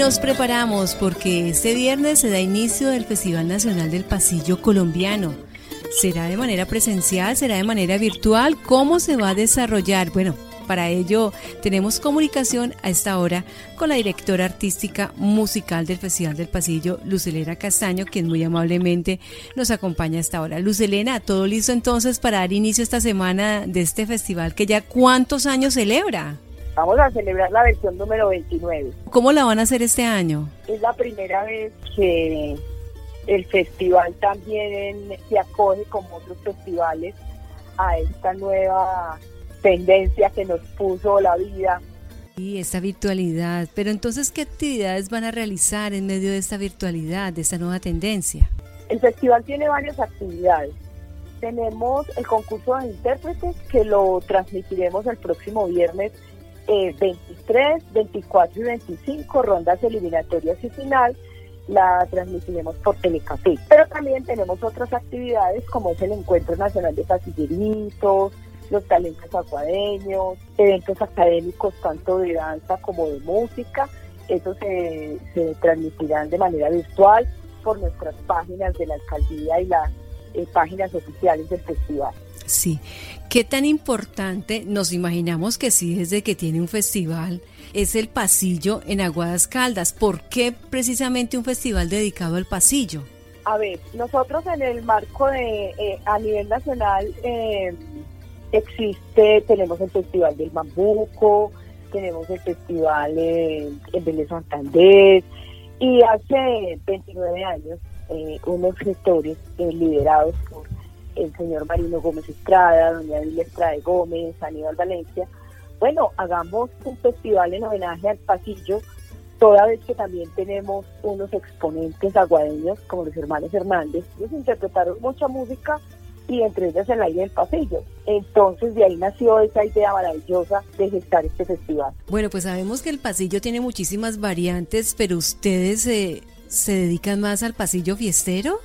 nos preparamos porque este viernes se da inicio del Festival Nacional del Pasillo Colombiano. ¿Será de manera presencial? ¿Será de manera virtual? ¿Cómo se va a desarrollar? Bueno, para ello tenemos comunicación a esta hora con la directora artística musical del Festival del Pasillo, Lucelena Castaño, quien muy amablemente nos acompaña a esta hora. Lucelena, ¿todo listo entonces para dar inicio esta semana de este festival que ya cuántos años celebra? Vamos a celebrar la versión número 29. ¿Cómo la van a hacer este año? Es la primera vez que el festival también se acoge como otros festivales a esta nueva tendencia que nos puso la vida. Y esta virtualidad, pero entonces, ¿qué actividades van a realizar en medio de esta virtualidad, de esta nueva tendencia? El festival tiene varias actividades. Tenemos el concurso de intérpretes que lo transmitiremos el próximo viernes 23, 24 y 25, rondas eliminatorias y final la transmitiremos por Telecafé. Pero también tenemos otras actividades como es el Encuentro Nacional de Pasilleritos, los talentos acuadeños, eventos académicos tanto de danza como de música. Eso se, se transmitirán de manera virtual por nuestras páginas de la alcaldía y las eh, páginas oficiales del festival. Sí, ¿qué tan importante nos imaginamos que sí desde que tiene un festival es el pasillo en Aguadas Caldas? ¿Por qué precisamente un festival dedicado al pasillo? A ver, nosotros en el marco de, eh, a nivel nacional, eh, existe, tenemos el Festival del Bambuco, tenemos el Festival en, en Santander, y hace 29 años eh, unos gestores eh, liderados por el señor Marino Gómez Estrada, doña Emilia Estrada Gómez, Aníbal Valencia, bueno, hagamos un festival en homenaje al pasillo, toda vez que también tenemos unos exponentes aguadeños como los hermanos Hernández, ellos interpretaron mucha música y entre ellas el aire del pasillo. Entonces de ahí nació esa idea maravillosa de gestar este festival. Bueno, pues sabemos que el pasillo tiene muchísimas variantes, pero ustedes eh, se dedican más al pasillo fiestero.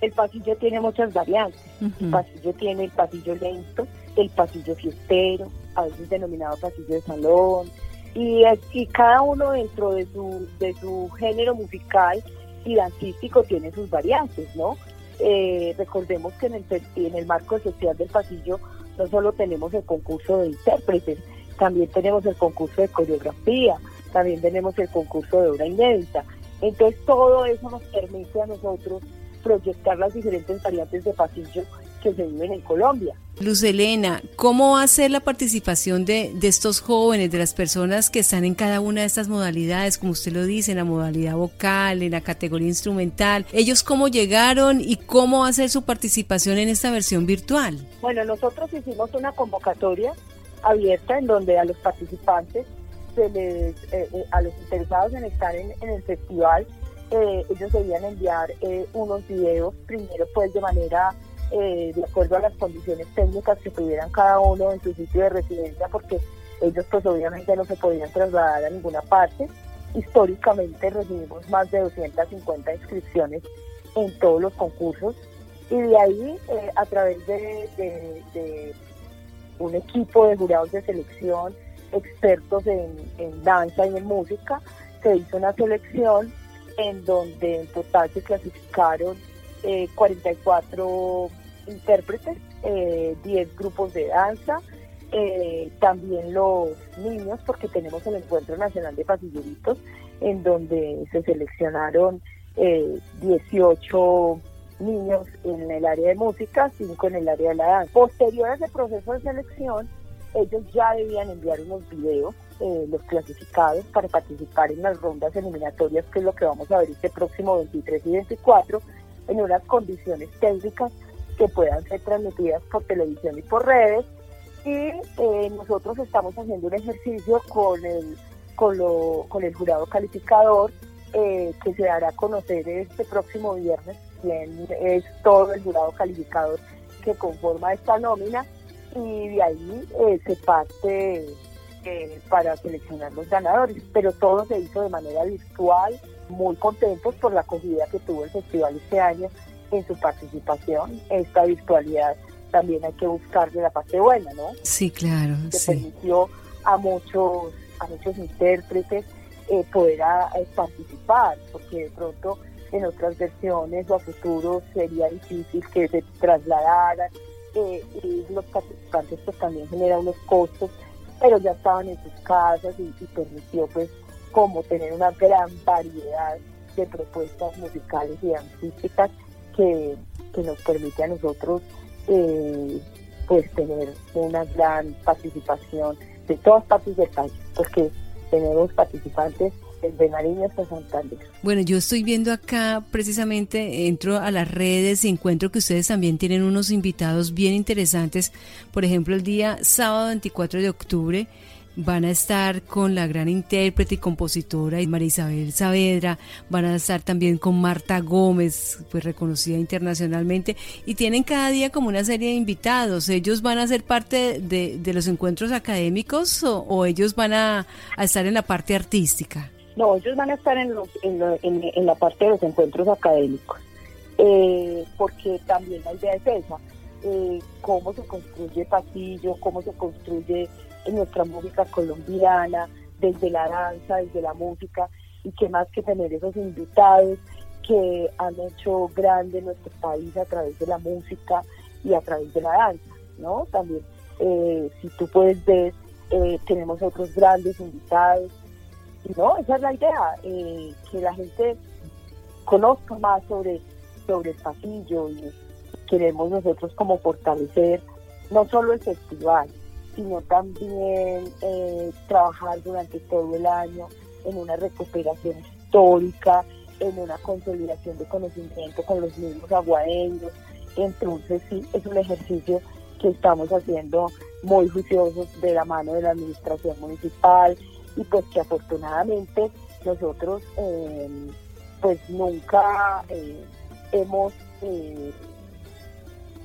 El pasillo tiene muchas variantes. El pasillo tiene el pasillo lento, el pasillo fiestero, a veces denominado pasillo de salón, y, y cada uno dentro de su, de su género musical y dancístico tiene sus variantes, ¿no? Eh, recordemos que en el, en el marco social del pasillo no solo tenemos el concurso de intérpretes, también tenemos el concurso de coreografía, también tenemos el concurso de obra inédita. Entonces todo eso nos permite a nosotros proyectar las diferentes variantes de pasillo que se viven en Colombia. Luz Elena, ¿cómo va a ser la participación de, de, estos jóvenes, de las personas que están en cada una de estas modalidades, como usted lo dice, en la modalidad vocal, en la categoría instrumental? ¿Ellos cómo llegaron y cómo va a ser su participación en esta versión virtual? Bueno, nosotros hicimos una convocatoria abierta en donde a los participantes, se les, eh, eh, a los interesados en estar en, en el festival, eh, ellos debían enviar eh, unos videos, primero pues de manera de acuerdo a las condiciones técnicas que tuvieran cada uno en su sitio de residencia, porque ellos pues obviamente no se podían trasladar a ninguna parte. Históricamente recibimos más de 250 inscripciones en todos los concursos y de ahí a través de, un equipo de jurados de selección, expertos en, en danza y en música, se hizo una selección en donde en total se clasificaron 44 eh, intérpretes, 10 eh, grupos de danza, eh, también los niños, porque tenemos el Encuentro Nacional de Pasilleritos, en donde se seleccionaron 18 niños en el área de música, 5 en el área de la danza. Posterior a ese proceso de selección, ellos ya debían enviar unos videos eh, los clasificados para participar en las rondas eliminatorias, que es lo que vamos a ver este próximo 23 y 24, en unas condiciones técnicas que puedan ser transmitidas por televisión y por redes. Y eh, nosotros estamos haciendo un ejercicio con el, con, lo, con el jurado calificador eh, que se dará a conocer este próximo viernes, quién es todo el jurado calificador que conforma esta nómina y de ahí se parte eh, para seleccionar los ganadores, pero todo se hizo de manera virtual, muy contentos por la acogida que tuvo el festival este año en su participación. Esta virtualidad también hay que buscarle la parte buena, ¿no? Sí, claro. Que permitió a muchos, a muchos intérpretes eh, poder participar, porque de pronto en otras versiones o a futuro sería difícil que se trasladaran y los participantes pues también genera unos costos, pero ya estaban en sus casas y, permitió pues como tener una gran variedad de propuestas musicales y artísticas que, nos permite a nosotros eh, pues tener una gran participación de todas partes del país, porque tenemos participantes desde Nariño hasta. Bueno, yo estoy viendo acá precisamente, entro a las redes y encuentro que ustedes también tienen unos invitados bien interesantes. Por ejemplo, el día sábado 24 de octubre van a estar con la gran intérprete y compositora María Isabel Saavedra, van a estar también con Marta Gómez, pues reconocida internacionalmente, y tienen cada día como una serie de invitados. ¿Ellos van a ser parte de, los encuentros académicos o, ellos van a, estar en la parte artística? No, ellos van a estar en, en, la parte de los encuentros académicos, eh, porque también la idea es esa, eh, cómo se construye pasillo, cómo se construye en nuestra música colombiana, desde la danza, desde la música, y qué más que tener esos invitados que han hecho grande nuestro país a través de la música y a través de la danza, ¿no? También, eh, si tú puedes ver, eh, tenemos otros grandes invitados, y no, esa es la idea, eh, que la gente conozca más sobre, sobre el pasillo y queremos nosotros como fortalecer no solo el festival, sino también eh, trabajar durante todo el año en una recuperación histórica, en una consolidación de conocimiento con los mismos aguadeños. Entonces sí, es un ejercicio que estamos haciendo muy juiciosos de la mano de la administración municipal y pues que afortunadamente nosotros em, pues nunca eh, hemos eh,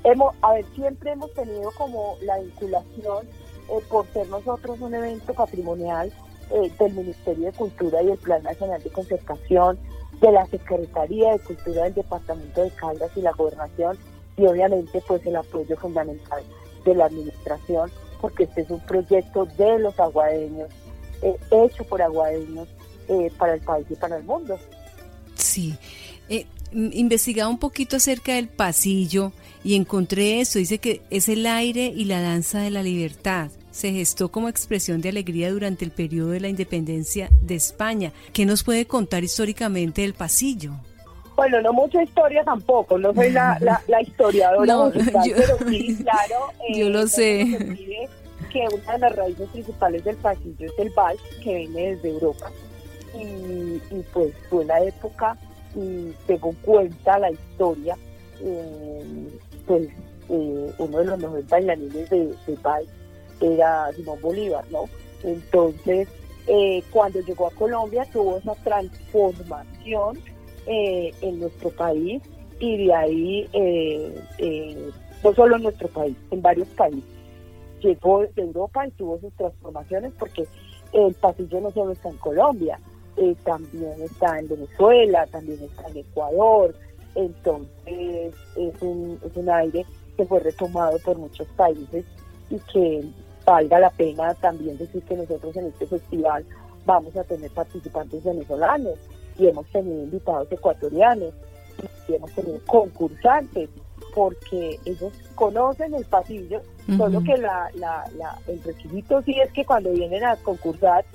hemos, a ver, siempre hemos tenido como la vinculación eh, por ser nosotros un evento patrimonial eh, del Ministerio de Cultura y el Plan Nacional de Concertación, de la Secretaría de Cultura del Departamento de Caldas y la Gobernación y obviamente pues el apoyo fundamental de la administración porque este es un proyecto de los aguadeños, eh, hecho por aguadeños para el país y para el mundo. Sí, investigaba un poquito acerca del pasillo y encontré eso, dice que es el aire y la danza de la libertad. Se gestó como expresión de alegría durante el periodo de la independencia de España. ¿Qué nos puede contar históricamente del pasillo? Bueno, no mucha historia tampoco, no soy la, la, historiadora pero sí, claro. yo lo eh, sé. Una de las raíces principales del pasillo es el vals, que viene desde Europa. Y, pues fue la época, y según cuenta la historia, eh, pues eh, uno de los mejores bailarines de, de era Simón Bolívar, ¿no? Entonces, eh, cuando llegó a Colombia tuvo esa transformación en nuestro país y de ahí, no solo en nuestro país, en varios países. Llegó de Europa y tuvo sus transformaciones porque el pasillo no solo está en Colombia, también está en Venezuela, también está en Ecuador, entonces es un, es un aire que fue retomado por muchos países y que valga la pena también decir que nosotros en este festival vamos a tener participantes venezolanos y hemos tenido invitados ecuatorianos y hemos tenido concursantes porque ellos conocen el pasillo, solo que la, la, la, el requisito sí es que cuando vienen a concursar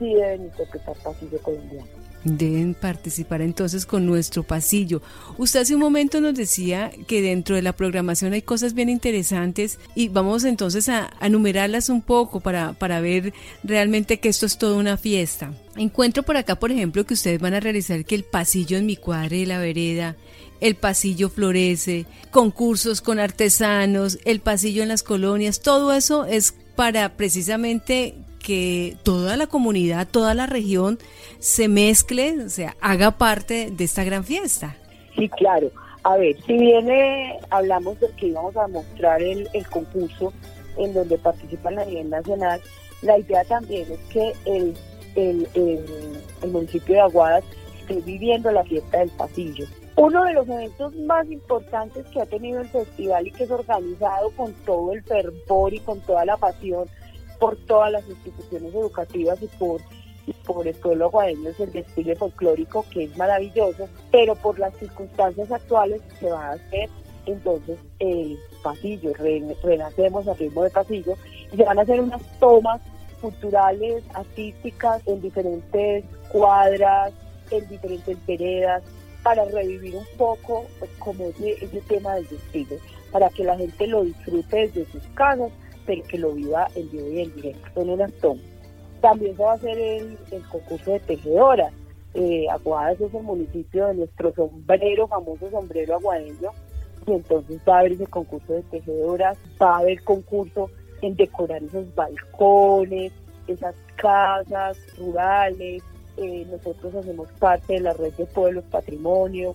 sí deben interpretar pasillo colombiano. Deben participar entonces con nuestro pasillo. Usted hace un momento nos decía que dentro de la programación hay cosas bien interesantes y vamos entonces a, enumerarlas un poco para, para ver realmente que esto es toda una fiesta. Encuentro por acá, por ejemplo, que ustedes van a realizar que el pasillo en mi cuadre de la vereda, el pasillo florece, concursos con artesanos, el pasillo en las colonias, todo eso es para precisamente que toda la comunidad, toda la región se mezcle, o sea, haga parte de esta gran fiesta. Sí, claro. A ver, si viene, hablamos de que íbamos a mostrar el, concurso en donde participan a nivel nacional, la idea también es que el, el, el, municipio de Aguadas esté viviendo la fiesta del pasillo. Uno de los eventos más importantes que ha tenido el festival y que es organizado con todo el fervor y con toda la pasión por todas las instituciones educativas y por por el pueblo aguadeño es el desfile folclórico que es maravilloso, pero por las circunstancias actuales se va a hacer entonces el pasillo, renacemos a ritmo de pasillo y se van a hacer unas tomas culturales, artísticas en diferentes cuadras, en diferentes veredas, para revivir un poco pues, como ese, tema del desfile, para que la gente lo disfrute desde sus casas, pero que lo viva en vivo y en directo. Son unas tomas. También se va a hacer el, concurso de tejedoras. Eh, Aguadas es el municipio de nuestro sombrero, famoso sombrero aguadeño, y entonces va a haber ese concurso de tejedoras, va a haber concurso en decorar esos balcones, esas casas rurales, eh, nosotros hacemos parte de la red de pueblos patrimonio,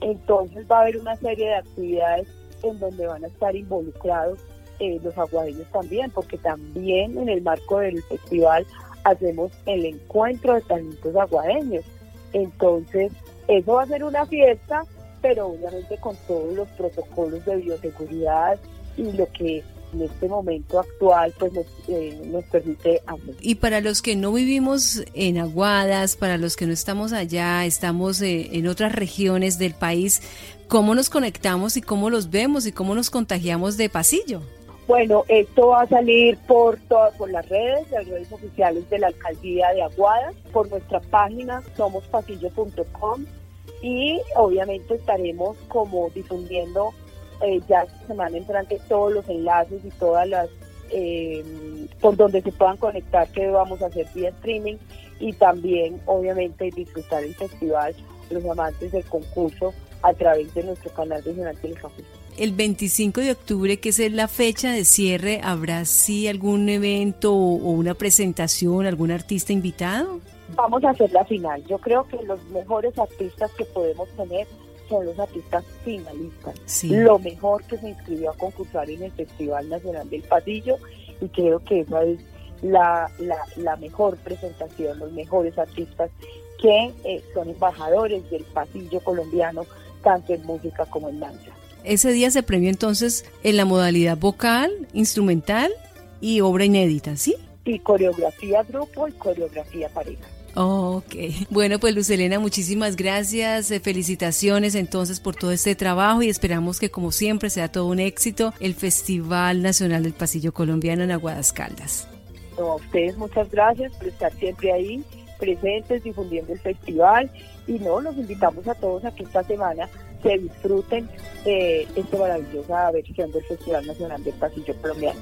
entonces va a haber una serie de actividades en donde van a estar involucrados eh, los aguadeños también, porque también en el marco del festival hacemos el encuentro de talentos aguadeños. Entonces, eso va a ser una fiesta, pero obviamente con todos los protocolos de bioseguridad y lo que en este momento actual pues nos, eh, nos permite hacer. Y para los que no vivimos en Aguadas, para los que no estamos allá, estamos eh, en otras regiones del país, ¿cómo nos conectamos y cómo los vemos y cómo nos contagiamos de pasillo? Bueno, esto va a salir por todas por las redes, las redes oficiales de la alcaldía de Aguadas, por nuestra página somospasillo.com y obviamente estaremos como difundiendo eh, ya esta semana entrante todos los enlaces y todas las eh, por donde se puedan conectar que vamos a hacer vía streaming y también obviamente disfrutar el festival los amantes del concurso a través de nuestro canal regional Telecafé. El 25 de octubre, que es la fecha de cierre, ¿habrá sí algún evento o una presentación, algún artista invitado? Vamos a hacer la final. Yo creo que los mejores artistas que podemos tener son los artistas finalistas. Lo mejor que se inscribió a concursar en el Festival Nacional del Pasillo y creo que esa es la, la, mejor presentación, los mejores artistas que eh, son embajadores del pasillo colombiano, tanto en música como en danza. Ese día se premió entonces en la modalidad vocal, instrumental y obra inédita, ¿sí? Y coreografía grupo y coreografía pareja. Ok. Bueno, pues Luz Elena, muchísimas gracias. Eh, felicitaciones entonces por todo este trabajo y esperamos que como siempre sea todo un éxito el Festival Nacional del Pasillo Colombiano en Aguadas Caldas. a ustedes muchas gracias por estar siempre ahí presentes difundiendo el festival y no, los invitamos a todos a que esta semana se disfruten de esta maravillosa versión del Festival Nacional del Pasillo Colombiano.